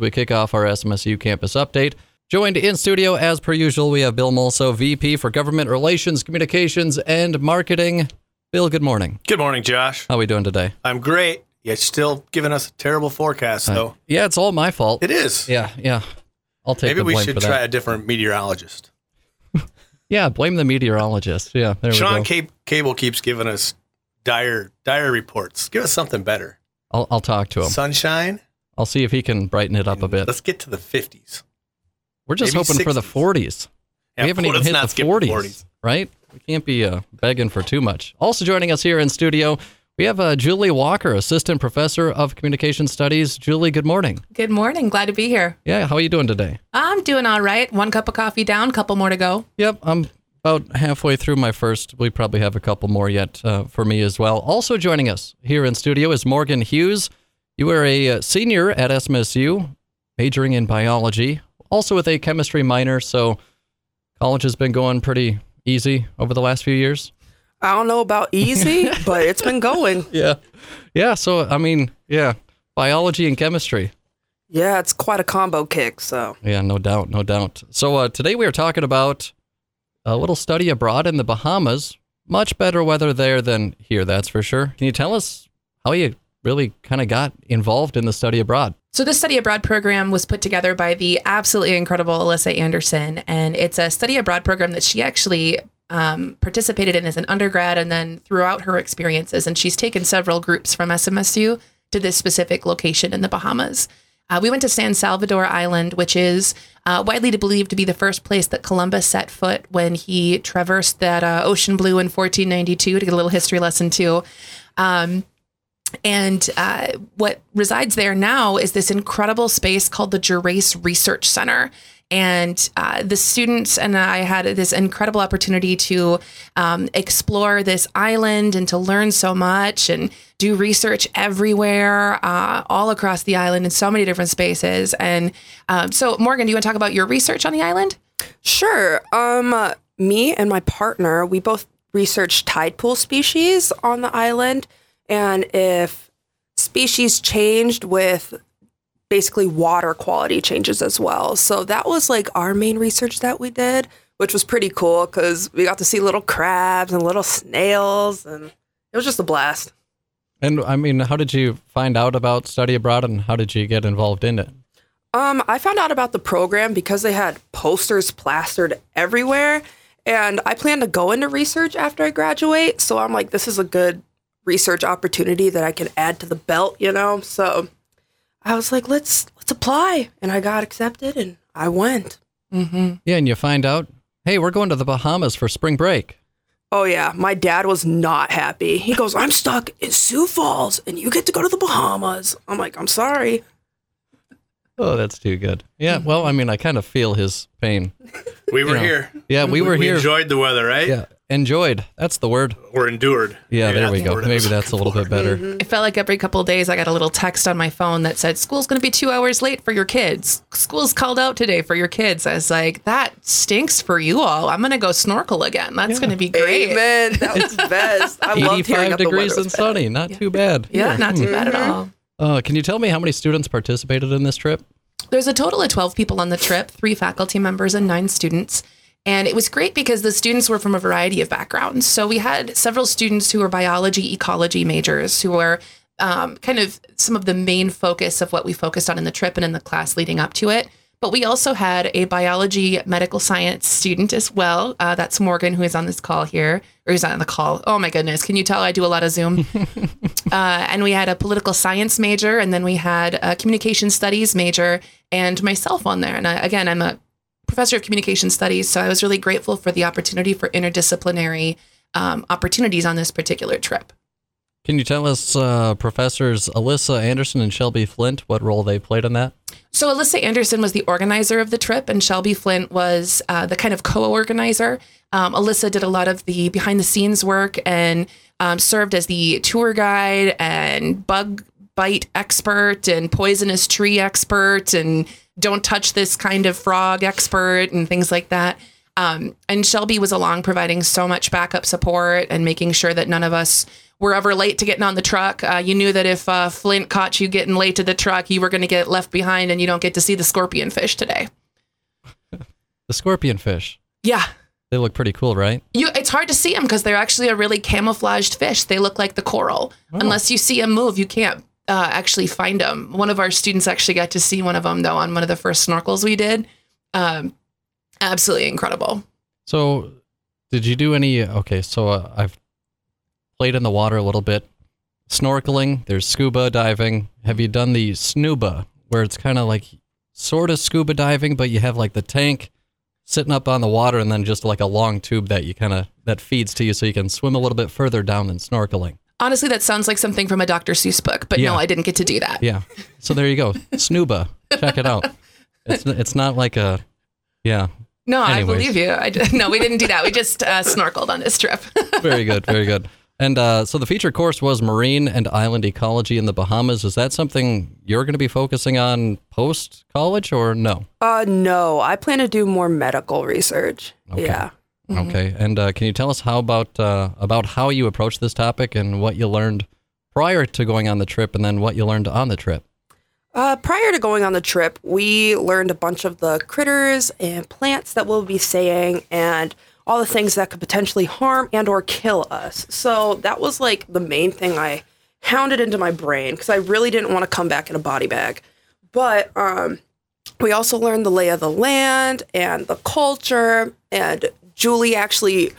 We kick off our SMSU campus update. Joined in studio, as per usual, we have Bill Mulso, VP for Government Relations, Communications, and Marketing. Bill, good morning. Good morning, Josh. How are we doing today? I'm great. You're still giving us a terrible forecast, uh, though. Yeah, it's all my fault. it is. Yeah, yeah. I'll take Maybe we should try a different meteorologist. Yeah, blame the meteorologist. Yeah, there we Sean. Cab- Cable keeps giving us dire dire reports. Give us something better. I'll, I'll talk to him. Sunshine. I'll see if he can brighten it up a bit. Let's get to the 50s. We're just maybe hoping for the 40s. Yeah, we haven't even let's hit the skip 40s, right? We can't be uh, begging for too much. Also joining us here in studio, we have uh, Julie Walker, Assistant Professor of Communication Studies. Julie, good morning. Good morning. Glad to be here. Yeah, how are you doing today? I'm doing all right. One cup of coffee down, couple more to go. Yep, I'm about halfway through my first. We probably have a couple more yet uh, for me as well. Also joining us here in studio is Morgan Hughes. You are a uh, senior at SMSU, majoring in biology, also with a chemistry minor. So college has been going pretty easy over the last few years. I don't know about easy, but it's been going. Yeah. Yeah. So, I mean, yeah, biology and chemistry. Yeah, it's quite a combo kick. So, Yeah, no doubt. No doubt. So, uh, today we are talking about a little study abroad in the Bahamas. Much better weather there than here, that's for sure. Can you tell us how you really kind of got involved in the study abroad? So, this study abroad program was put together by the absolutely incredible Alyssa Anderson. And it's a study abroad program that she actually um, participated in as an undergrad and then throughout her experiences. And she's taken several groups from SMSU to this specific location in the Bahamas. Uh, we went to San Salvador Island, which is uh, widely believed to be the first place that Columbus set foot when he traversed that uh, ocean blue in 1492 to get a little history lesson too. Um, and uh, what resides there now is this incredible space called the Gerace Research Center. And uh, the students and I had this incredible opportunity to um, explore this island and to learn so much and do research everywhere, uh, all across the island in so many different spaces. And um, so, Morgan, do you want to talk about your research on the island? sure. Um, me and my partner, we both researched tide pool species on the island, and if species changed with basically water quality changes as well. So that was like our main research that we did, which was pretty cool because we got to see little crabs and little snails, and it was just a blast. And I mean, how did you find out about study abroad and how did you get involved in it? Um, I found out about the program because they had posters plastered everywhere, and I plan to go into research after I graduate. So I'm like, this is a good research opportunity that I can add to the belt, you know. So I was like, let's let's apply, and I got accepted, and I went. Mm-hmm. Yeah, and you find out, hey, we're going to the Bahamas for spring break. Oh yeah, my dad was not happy. He goes, "I'm stuck in Sioux Falls, and you get to go to the Bahamas." I'm like, "I'm sorry." Oh, that's too good. Yeah, well, I mean, I kind of feel his pain. We were Yeah. here. Yeah, we were we here. enjoyed the weather, right? Yeah, enjoyed. That's the word. Or endured. Yeah, Maybe there we the go. Maybe was that's a little for. bit better. It felt like every couple of days I got a little text on my phone that said, School's going to be two hours late for your kids. School's called out today for your kids. I was like, That stinks for you all. I'm going to go snorkel again. That's going to be great. Amen. That was best. I loved hearing 85 that the degrees was and bad. sunny. Not too bad. Yeah, not too bad at all. Uh, can you tell me how many students participated in this trip? There's a total of 12 people on the trip, three faculty members and nine students. And it was great because the students were from a variety of backgrounds. So we had several students who were biology, ecology majors, who were um, kind of some of the main focus of what we focused on in the trip and in the class leading up to it. But we also had a biology medical science student as well. Uh, that's Morgan, who is on this call here, or who's on the call. Oh my goodness. Can you tell I do a lot of Zoom? uh, and we had a political science major, and then we had a communication studies major, and myself on there. And I, again, I'm a professor of communication studies, so I was really grateful for the opportunity for interdisciplinary um, opportunities on this particular trip. Can you tell us, uh, professors Alyssa Anderson and Shelby Flint, what role they played in that? So Alyssa Anderson was the organizer of the trip, and Shelby Flint was uh, the kind of co-organizer. Um, Alyssa did a lot of the behind-the-scenes work and um, served as the tour guide and bug bite expert and poisonous tree expert and don't touch this kind of frog expert and things like that. Um, and Shelby was along providing so much backup support and making sure that none of us were ever late to getting on the truck. Uh, you knew that if uh, Flint caught you getting late to the truck, you were going to get left behind and you don't get to see the scorpion fish today. The scorpion fish. Yeah. They look pretty cool, right? You, it's hard to see them because they're actually a really camouflaged fish. They look like the coral. Unless you see them move, you can't uh, actually find them. One of our students actually got to see one of them though on one of the first snorkels we did. Um, absolutely incredible. So, did you do any? Okay, so uh, I've played in the water a little bit. Snorkeling, there's scuba diving. Have you done the snuba, where it's kind of like sort of scuba diving, but you have like the tank sitting up on the water and then just like a long tube that you kind of that feeds to you so you can swim a little bit further down than snorkeling. Honestly, that sounds like something from a Dr. Seuss book, but Yeah. no, I didn't get to do that. Yeah. So there you go. Snuba. Check it out. It's it's not like a yeah. No, I believe you. I, d- no, we didn't do that. We just uh, snorkeled on this trip. Very good. Very good. And uh, so the feature course was marine and island ecology in the Bahamas. Is that something you're going to be focusing on post college or no? Uh, no, I plan to do more medical research. Okay. Yeah. Okay. And uh, can you tell us how about uh, about how you approached this topic and what you learned prior to going on the trip, and then what you learned on the trip? Uh, prior to going on the trip, we learned a bunch of the critters and plants that we'll be saying and all the things that could potentially harm and or kill us. So that was like the main thing I hounded into my brain because I really didn't want to come back in a body bag. But um, we also learned the lay of the land and the culture. And Julie actually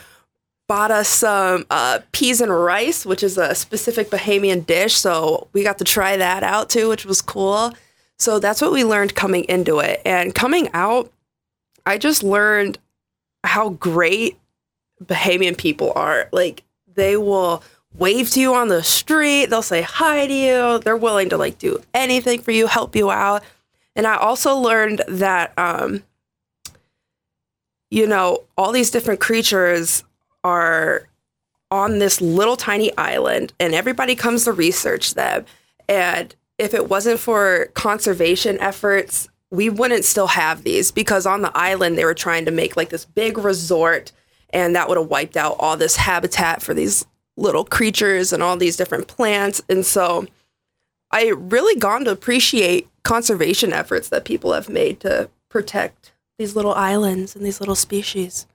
bought us some uh, peas and rice, which is a specific Bahamian dish. So we got to try that out too, which was cool. So that's what we learned coming into it. And coming out, I just learned how great Bahamian people are. Like they will wave to you on the street, they'll say hi to you, they're willing to like do anything for you, help you out. And I also learned that um you know, all these different creatures are on this little tiny island and everybody comes to research them. And if it wasn't for conservation efforts, we wouldn't still have these because on the island they were trying to make like this big resort and that would have wiped out all this habitat for these little creatures and all these different plants. And so I really gone to appreciate conservation efforts that people have made to protect these little islands and these little species.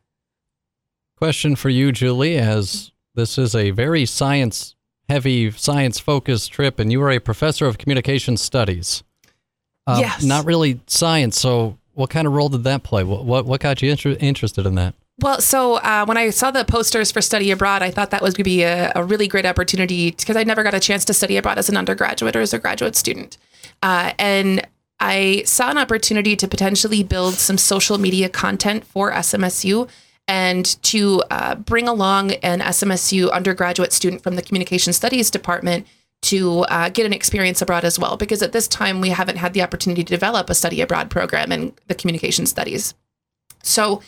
Question for you, Julie, as this is a very science heavy, science focused trip, and you are a professor of communication studies. Uh, Yes. Not really science. So, what kind of role did that play? What what, what got you inter- interested in that? Well, so uh, when I saw the posters for study abroad, I thought that was going to be a, a really great opportunity because I never got a chance to study abroad as an undergraduate or as a graduate student. Uh, and I saw an opportunity to potentially build some social media content for SMSU and to uh, bring along an SMSU undergraduate student from the communication studies department to uh, get an experience abroad as well. Because at this time, we haven't had the opportunity to develop a study abroad program in the communication studies. So,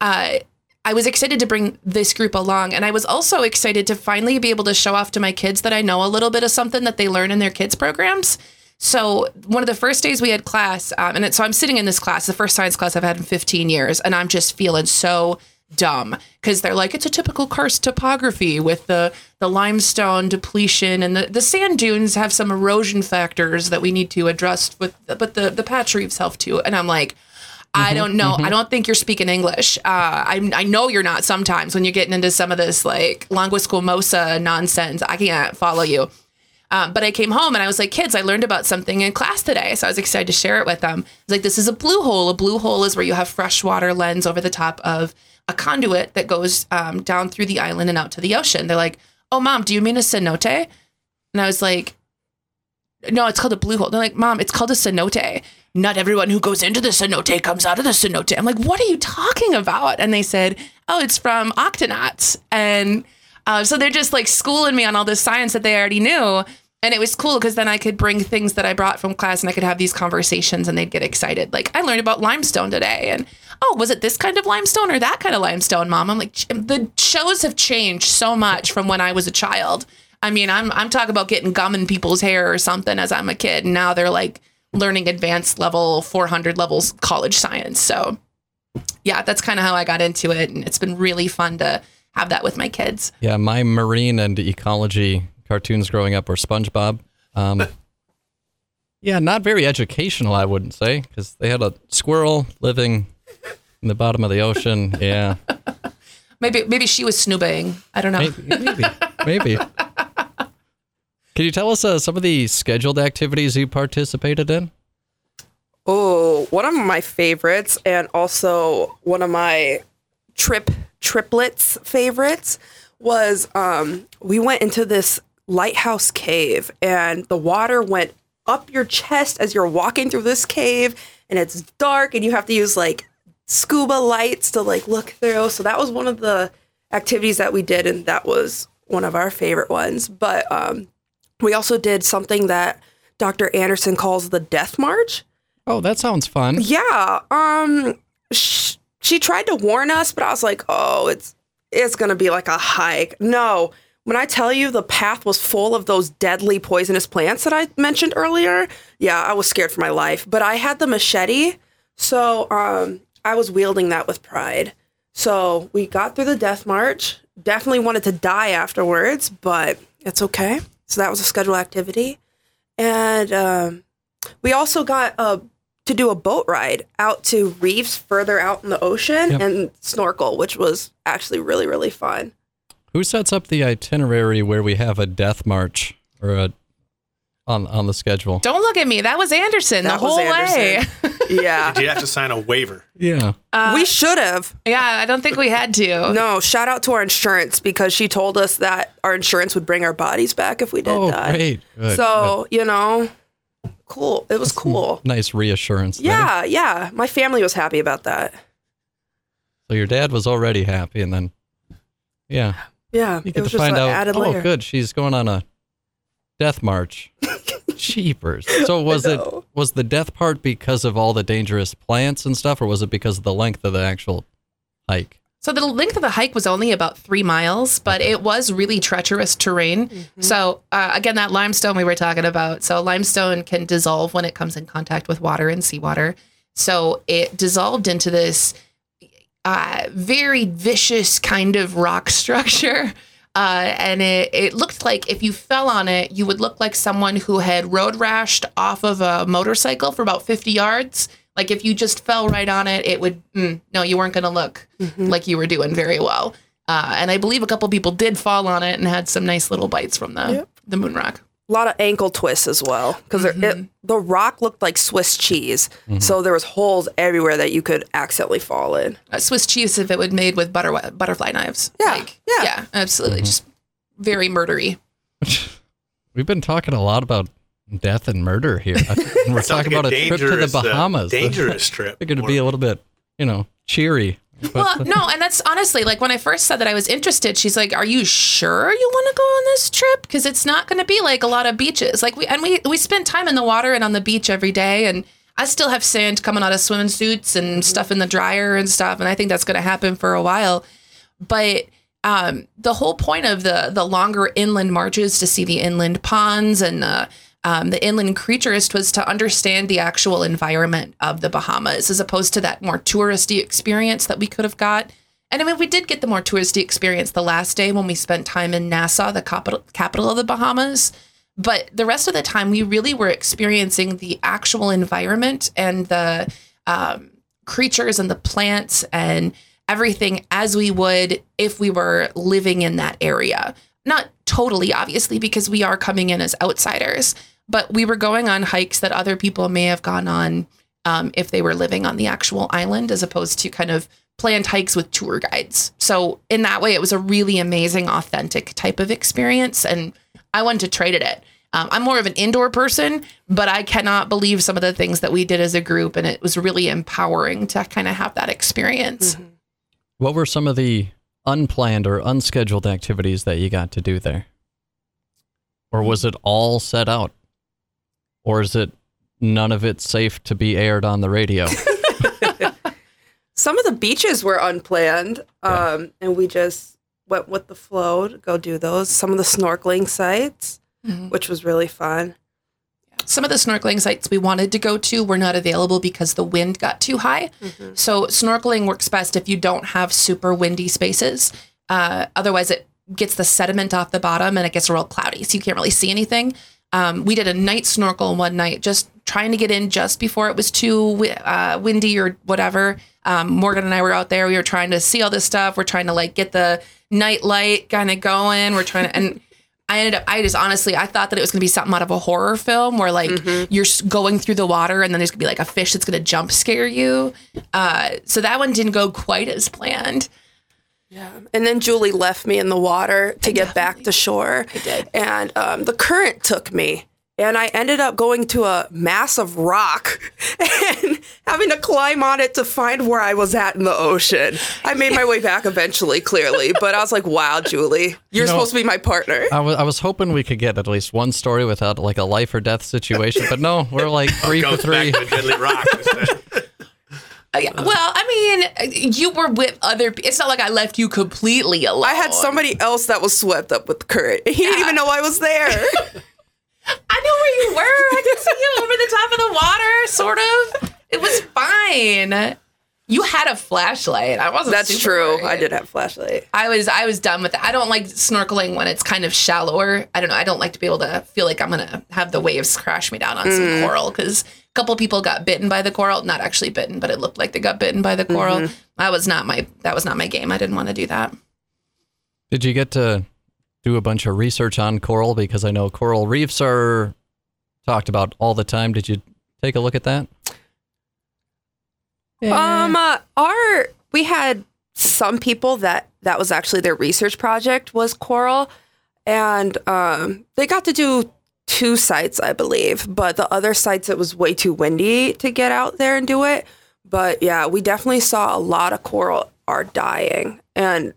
uh, I was excited to bring this group along. And I was also excited to finally be able to show off to my kids that I know a little bit of something that they learn in their kids' programs. So, one of the first days we had class, um, and it, so I'm sitting in this class, the first science class I've had in 15 years, and I'm just feeling so dumb because they're like it's a typical karst topography with the the limestone depletion and the, the sand dunes have some erosion factors that we need to address with but the the patch reefs help too and i'm like I don't know. I don't think you're speaking English. Uh, I, I know you're not sometimes when you're getting into some of this like squamosa nonsense. I can't follow you. Um, but I came home and I was like, kids, I learned about something in class today. So I was excited to share it with them. It's like, this is a blue hole. A blue hole is where you have freshwater lens over the top of a conduit that goes um, down through the island and out to the ocean. They're like, oh, mom, do you mean a cenote? And I was like, no, it's called a blue hole. They're like, Mom, it's called a cenote. Not everyone who goes into the cenote comes out of the cenote. I'm like, what are you talking about? And they said, Oh, it's from Octonauts. And uh, so they're just like schooling me on all this science that they already knew. And it was cool because then I could bring things that I brought from class and I could have these conversations and they'd get excited. Like, I learned about limestone today. And oh, was it this kind of limestone or that kind of limestone, mom? I'm like, the shows have changed so much from when I was a child. I mean, I'm I'm talking about getting gum in people's hair or something as I'm a kid. And now they're like learning advanced level 400 levels college science. So yeah, that's kind of how I got into it, and it's been really fun to have that with my kids. Yeah, my marine and ecology cartoons growing up were SpongeBob. Um, yeah, not very educational, I wouldn't say, because they had a squirrel living in the bottom of the ocean. Yeah, Maybe maybe she was snooping. I don't know. maybe, maybe. maybe. Can you tell us uh, some of the scheduled activities you participated in? Oh, one of my favorites, and also one of my trip triplets favorites was um, we went into this lighthouse cave, and the water went up your chest as you're walking through this cave, and it's dark, and you have to use like scuba lights to like look through. So that was one of the activities that we did, and that was one of our favorite ones. But um, we also did something that Dr. Anderson calls the Death March. Oh, that sounds fun. Yeah. Um sh- she tried to warn us, but I was like, "Oh, it's it's going to be like a hike." No. When I tell you the path was full of those deadly poisonous plants that I mentioned earlier, yeah, I was scared for my life, but I had the machete, so um I was wielding that with pride. So, we got through the death march. Definitely wanted to die afterwards, but it's okay. So that was a scheduled activity. And um we also got a to do a boat ride out to reefs further out in the ocean Yep. and snorkel, which was actually really really fun. Who sets up the itinerary where we have a death march or a on on the schedule? Don't look at me. That was Anderson That the was whole way. Anderson. Yeah, Did you have to sign a waiver? Yeah. Uh, we should have. yeah, I don't think we had to. No, shout out to our insurance because she told us that our insurance would bring our bodies back if we did Oh, die. great. Good, So you know, cool. It was cool. nice reassurance. there. Yeah, yeah. My family was happy about that. So your dad was already happy, and then, yeah, Yeah, you it get was to just find out. added Oh, layer. good. She's going on a death march. Cheapers. So was it was the death part because of all the dangerous plants and stuff, or was it because of the length of the actual hike? So the length of the hike was only about three miles, but it was really treacherous terrain. So uh, again, that limestone we were talking about. So limestone can dissolve when it comes in contact with water and seawater. So it dissolved into this uh, very vicious kind of rock structure. Uh, and it, it looked like if you fell on it, you would look like someone who had road rashed off of a motorcycle for about 50 yards. Like if you just fell right on it, it would, mm, no, you weren't going to look like you were doing very well. Uh, and I believe a couple people did fall on it and had some nice little bites from the, Yep. the moon rock. A lot of ankle twists as well because Mm-hmm. the rock looked like Swiss cheese, so there was holes everywhere that you could accidentally fall in. Uh, Swiss cheese if it was made with butter, butterfly knives. Yeah, Like, yeah. Yeah, absolutely. Just very murdery. We've been talking a lot about death and murder here. We're talking like about a, trip to the dangerous, uh, Bahamas. dangerous trip. Figured it'd be a little bit, you know, cheery. Well, no, and that's honestly like when I first said that I was interested. She's like, "Are you sure you want to go on this trip? Because it's not going to be like a lot of beaches. Like we and we we spend time in the water and on the beach every day, and I still have sand coming out of swimming suits and stuff in the dryer and stuff, and I think that's going to happen for a while. But um, the whole point of the the longer inland marches to see the inland ponds and the um, the inland creatures was to understand the actual environment of the Bahamas as opposed to that more touristy experience that we could have got. And I mean, we did get the more touristy experience the last day when we spent time in Nassau, the capital capital of the Bahamas. But the rest of the time, we really were experiencing the actual environment and the um, creatures and the plants and everything as we would if we were living in that area. Not totally, obviously, because we are coming in as outsiders, but we were going on hikes that other people may have gone on um, if they were living on the actual island, as opposed to kind of planned hikes with tour guides. So, in that way, it was a really amazing, authentic type of experience. And I wanted to trade it. Um, I'm more of an indoor person, but I cannot believe some of the things that we did as a group. And it was really empowering to kind of have that experience. What were some of the unplanned or unscheduled activities that you got to do there? Or was it all set out? Or is it none of it safe to be aired on the radio? Some of the beaches were unplanned, um, and we just went with the flow to go do those. Some of the snorkeling sites, Mhm. which was really fun. some of the snorkeling sites we wanted to go to were not available because the wind got too high. So snorkeling works best if you don't have super windy spaces. Uh, otherwise, it gets the sediment off the bottom and it gets real cloudy, so you can't really see anything. Um, we did a night snorkel one night, just trying to get in just before it was too uh, windy or whatever. Um, Morgan and I were out there. We were trying to see all this stuff. We're trying to like get the night light kind of going. We're trying to, and I ended up, I just honestly, I thought that it was going to be something out of a horror film where like you're going through the water and then there's going to be like a fish that's going to jump scare you. Uh, so that one didn't go quite as planned. And then Julie left me in the water to get back to shore. I did. And um, the current took me. And I ended up going to a massive rock and having to climb on it to find where I was at in the ocean. I made my way back eventually, clearly, but I was like, wow, Julie, you're know- supposed to be my partner. I was, I was hoping we could get at least one story without like a life or death situation, but no, we're like three for Goes three. back to a deadly rock. instead. Uh, yeah, well, I mean, you were with other. pe- It's not like I left you completely alone. I had somebody else that was swept up with the current. He didn't even know I was there. I know where you were. I could see you over the top of the water, sort of. It was fine. You had a flashlight. I wasn't. That's super true. worried. I did have flashlight. I was. I was done with it. I don't like snorkeling when it's kind of shallower. I don't know. I don't like to be able to feel like I'm gonna have the waves crash me down on some mm. coral because a couple people got bitten by the coral. Not actually bitten, but it looked like they got bitten by the coral. Mm-hmm. That was not my. That was not my game. I didn't want to do that. Did you get to do a bunch of research on coral? Because I know coral reefs are talked about all the time. Did you take a look at that? Um, uh, our we had some people that that was actually their research project was coral, and um, they got to do two sites, I believe. But the other sites, it was way too windy to get out there and do it. But yeah, we definitely saw a lot of coral are dying, and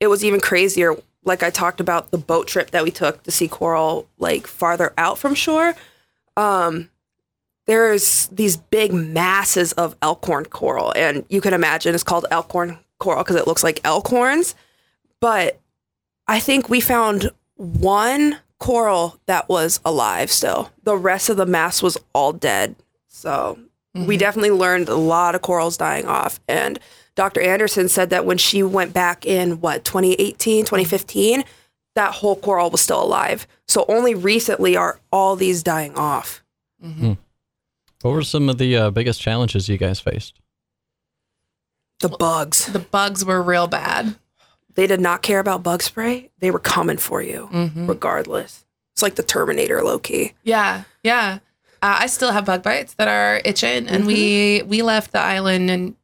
it was even crazier. Like I talked about the boat trip that we took to see coral like farther out from shore. Um, there's these big masses of elkhorn coral, and you can imagine it's called elkhorn coral because it looks like elk horns. But I think we found one coral that was alive still. The rest of the mass was all dead. So we mm-hmm. definitely learned a lot of corals dying off. And Dr. Anderson said that when she went back in what 2018, 2015, that whole coral was still alive. So only recently are all these dying off. Mm-hmm. Hmm. What were some of the uh, biggest challenges you guys faced? The bugs. The bugs were real bad. They did not care about bug spray. They were coming for you, regardless. It's like the Terminator, low key. Yeah, yeah. Uh, I still have bug bites that are itching, and we we left the island in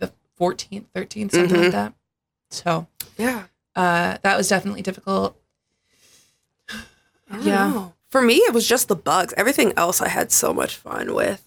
the 14th, 13th, something like that. So Yeah. uh, that was definitely difficult. I don't Yeah. know. For me, it was just the bugs. Everything else I had so much fun with.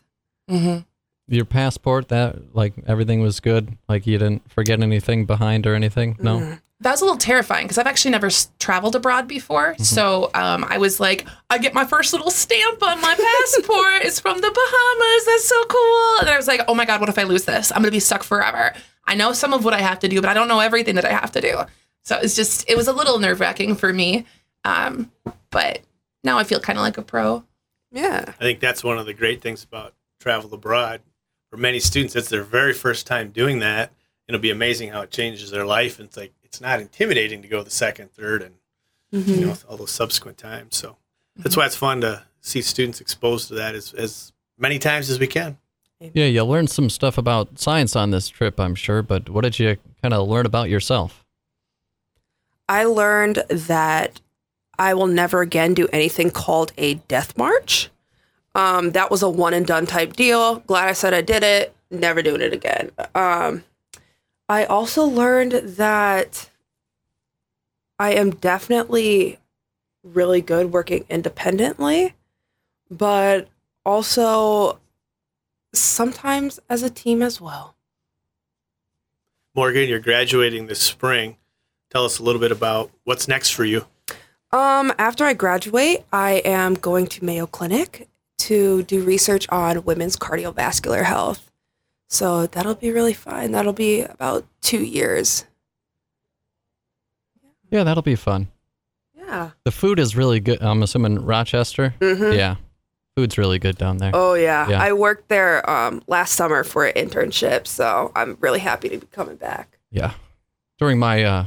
Mm-hmm. Your passport, that like everything was good. Like you didn't forget anything behind or anything. No. That was a little terrifying because I've actually never s- traveled abroad before. So um, I was like, I get my first little stamp on my passport. it's from the Bahamas. That's so cool. And I was like, oh my God, what if I lose this? I'm going to be stuck forever. I know some of what I have to do, but I don't know everything that I have to do. So it's just, it was a little nerve wracking for me. Um, but now I feel kind of like a pro. Yeah. I think that's one of the great things about travel abroad. For many students, it's their very first time doing that. It'll be amazing how it changes their life. And it's like it's not intimidating to go the second, third, and you mm-hmm. know all those subsequent times. So mm-hmm. that's why it's fun to see students exposed to that as, as many times as we can. Yeah, you learned some stuff about science on this trip, I'm sure. But what did you kind of learn about yourself? I learned that I will never again do anything called a death march. Um, that was a one and done type deal. Glad I said I did it. Never doing it again. Um, I also learned that I am definitely really good working independently, but also sometimes as a team as well. Morgan, you're graduating this spring. Tell us a little bit about what's next for you. Um, after I graduate, I am going to Mayo Clinic to do research on women's cardiovascular health. So that'll be really fun. That'll be about two years. Yeah, that'll be fun. Yeah. The food is really good. I'm assuming Rochester. Mm-hmm. Yeah, Food's really good down there. Oh yeah. Yeah. I worked there um, last summer for an internship, so I'm really happy to be coming back. Yeah. During my uh,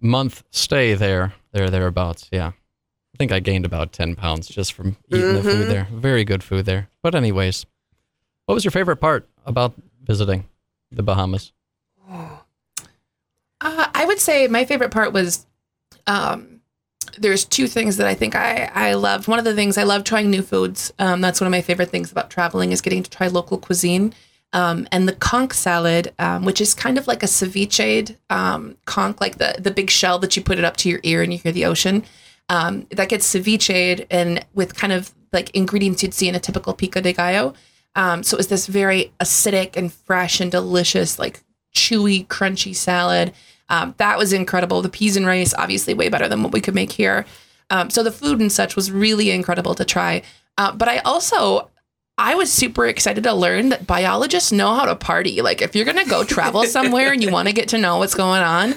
month stay there, there thereabouts. Yeah. I think I gained about 10 pounds just from eating the food Mhm. there. Very good food there. But, anyways, what was your favorite part about visiting the Bahamas? Uh, I would say my favorite part was um, there's two things that I think I, I loved. One of the things I love trying new foods. Um, that's one of my favorite things about traveling is getting to try local cuisine. Um, and the conch salad, um, which is kind of like a ceviche um, conch, like the, the big shell that you put it up to your ear and you hear the ocean. Um, that gets cevicheed and with kind of like ingredients you'd see in a typical pico de gallo. Um, so it was this very acidic and fresh and delicious, like chewy, crunchy salad. Um, that was incredible. The peas and rice, obviously, way better than what we could make here. So the food and such was really incredible to try. Uh, but I also, I was super excited to learn that biologists know how to party. Like if you're gonna go travel somewhere and you want to get to know what's going on,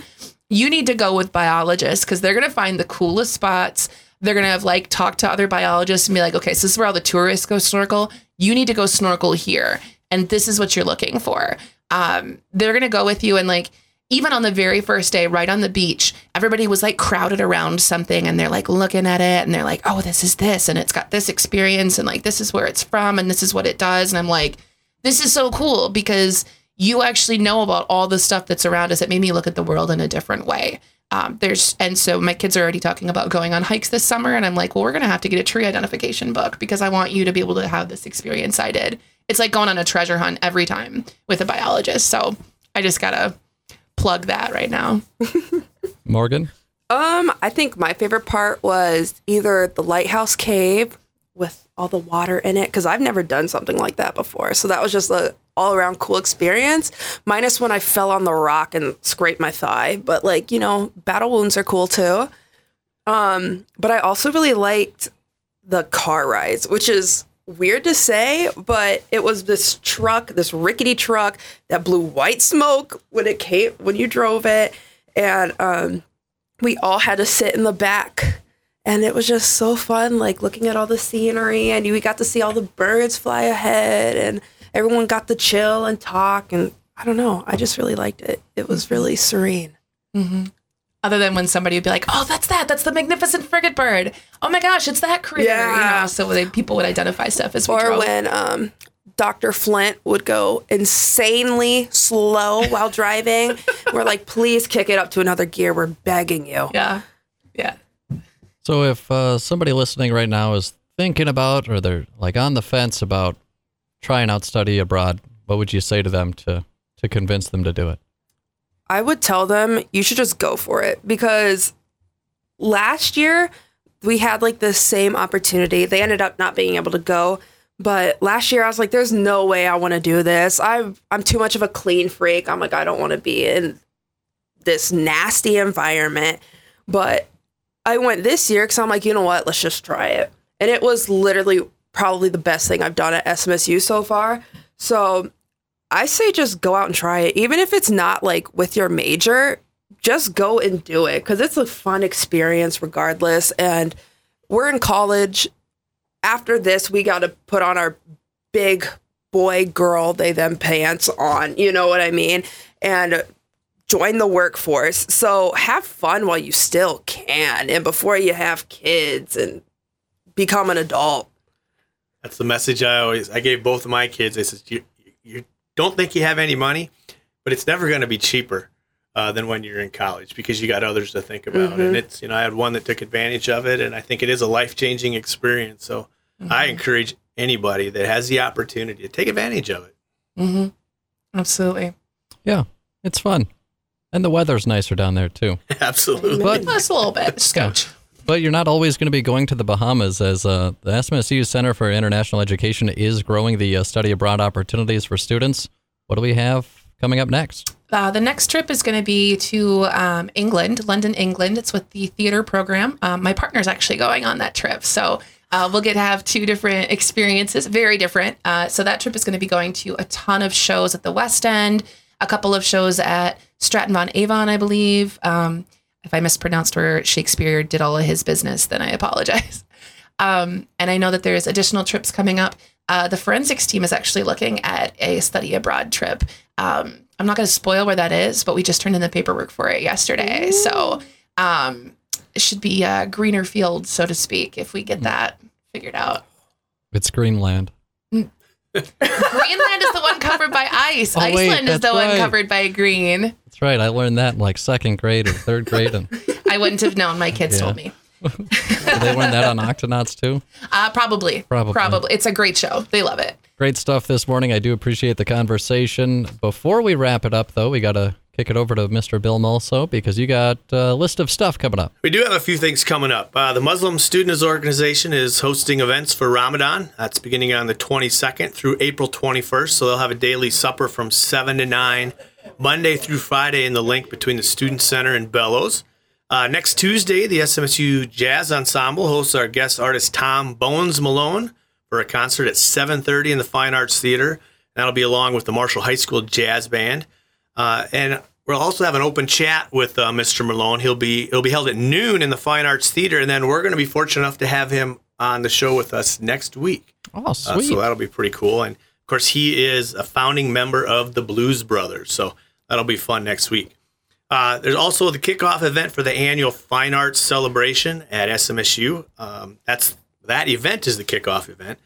you need to go with biologists because they're gonna find the coolest spots. They're gonna have like talk to other biologists and be like, okay, so this is where all the tourists go snorkel. You need to go snorkel here, and this is what you're looking for. Um, they're gonna go with you and like even on the very first day, right on the beach, everybody was like crowded around something and they're like looking at it and they're like, oh, this is this and it's got this experience and like this is where it's from and this is what it does. And I'm like, this is so cool because you actually know about all the stuff that's around us. It made me look at the world in a different way. Um, there's and so my kids are already talking about going on hikes this summer, and I'm like, well, we're gonna have to get a tree identification book because I want you to be able to have this experience I did. It's like going on a treasure hunt every time with a biologist. So I just gotta plug that right now. Morgan? Um, I think my favorite part was either the lighthouse cave with all the water in it because I've never done something like that before. So that was just a all around cool experience. Minus when I fell on the rock and scraped my thigh, but like you know, battle wounds are cool too. Um, but I also really liked the car rides, which is weird to say, but it was this truck, this rickety truck that blew white smoke when it came when you drove it, and um we all had to sit in the back. And it was just so fun like looking at all the scenery. And we got to see all the birds fly ahead. And everyone got to chill and talk. And i don't know i just really liked it. It was really serene Other than when somebody would be like, "Oh, that's that. That's the magnificent frigate bird. Oh my gosh, it's that critter." You Yeah. know, so they, people would identify stuff as we or drove. when um Dr. Flint would go insanely slow while driving. We're like, please kick it up to another gear. We're begging you. yeah, yeah. So, if uh, somebody listening right now is thinking about or they're like on the fence about trying out study abroad, what would you say to them to, to convince them to do it? I would tell them you should just go for it because last year we had like the same opportunity. They ended up not being able to go, but last year I was like, "There's no way I want to do this. I'm I'm too much of a clean freak. I'm like, I don't want to be in this nasty environment." But I went this year because I'm like, you know what? Let's just try it, and it was literally probably the best thing I've done at SMSU so far. So I say just go out and try it. Even if it's not like with your major, just go and do it because it's a fun experience regardless. And we're in college. After this, we got to put on our big boy, girl, they them pants on. You know what I mean? And join the workforce. So have fun while you still can and before you have kids and become an adult. That's the message I always I gave both of my kids. I said, don't think you have any money, but it's never going to be cheaper uh, than when you're in college because you got others to think about. And it's you know I had one that took advantage of it, and I think it is a life changing experience. So I encourage anybody that has the opportunity to take advantage of it. Mm-hmm. Absolutely. Yeah, it's fun. And the weather's nicer down there, too. Absolutely. But Just a little bit. Scotch. But you're not always going to be going to the Bahamas, as uh, the SMSU Center for International Education is growing the uh, study abroad opportunities for students. What do we have coming up next? Uh, the next trip is going to be to um, England, London, England. It's with the theater program. Um, my partner's actually going on that trip, so uh, we'll get to have two different experiences, very different. Uh, so that trip is going to be going to a ton of shows at the West End, a couple of shows at Stratton von Avon, I believe. Um, if I mispronounced where Shakespeare did all of his business, then I apologize. Um, and I know that there's additional trips coming up. Uh, the forensics team is actually looking at a study abroad trip. Um, I'm not going to spoil where that is, but we just turned in the paperwork for it yesterday. So um, it should be a greener field, so to speak, if we get that figured out. It's Greenland. Greenland is the one covered by ice. Oh, wait, Iceland is the that's one covered by green. That's right. I learned that in like second grade or third grade, and I wouldn't have known. My kids Yeah. told me. they learned that on Octonauts too. Uh, probably. Probably. Probably. It's a great show. They love it. Great stuff this morning. I do appreciate the conversation. Before we wrap it up, though, we got to kick it over to Mr. Bill Mulso because you got a list of stuff coming up. We do have a few things coming up. Uh, the Muslim Students Organization is hosting events for Ramadan. That's beginning on the 22nd through April 21st. So they'll have a daily supper from 7 to 9, Monday through Friday in the link between the Student Center and Bellows. Uh, next Tuesday, the SMSU Jazz Ensemble hosts our guest artist Tom Bones Malone for a concert at 7:30 in the Fine Arts Theater. That'll be along with the Marshall High School Jazz Band. Uh, and we'll also have an open chat with uh, Mr. Malone. He'll be it'll be held at noon in the Fine Arts Theater, and then we're going to be fortunate enough to have him on the show with us next week. Oh, Uh, sweet. so that'll be pretty cool. And of course, he is a founding member of the Blues Brothers, so that'll be fun next week. Uh, there's also the kickoff event for the annual Fine Arts Celebration at SMSU. Um, that's that event is the kickoff event.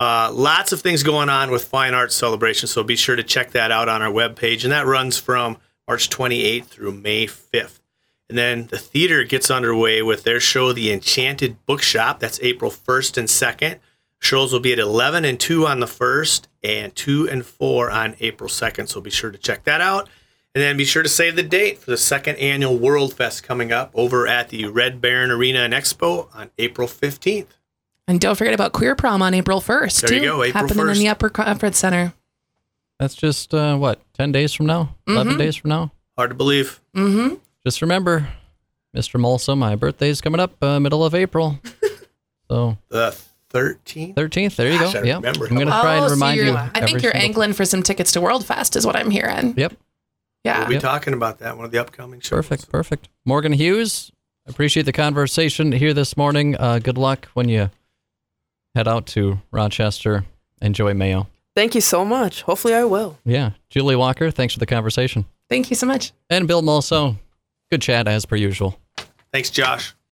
Uh, lots of things going on with Fine Arts Celebration, so be sure to check that out on our webpage. And that runs from March 28th through May 5th. And then the theater gets underway with their show, The Enchanted Bookshop. That's April 1st and 2nd. Shows will be at 11 and 2 on the 1st and 2 and 4 on April 2nd. So be sure to check that out. And then be sure to save the date for the second annual World Fest coming up over at the Red Baron Arena and Expo on April 15th. And don't forget about Queer Prom on April 1st. There you go, April Happening 1st. in the Upper Conference Center. That's just, uh, what, 10 days from now? 11 days from now? Hard to believe. Mm-hmm. Just remember, Mr. Mulso, my birthday's coming up uh, middle of April. so The 13th? 13th, there you Gosh, go. I Yeah. remember. I'm going to try and remind you. Oh, I think you're single- angling for some tickets to World Fest, is what I'm hearing. Yep. Yeah. We'll be Yep. talking about that one of the upcoming shows. Perfect, perfect. Morgan Hughes, appreciate the conversation here this morning. Uh, good luck when you head out to Rochester. Enjoy Mayo. Thank you so much. Hopefully, I will. Yeah. Julie Walker, thanks for the conversation. Thank you so much. And Bill Mulso, good chat as per usual. Thanks, Josh.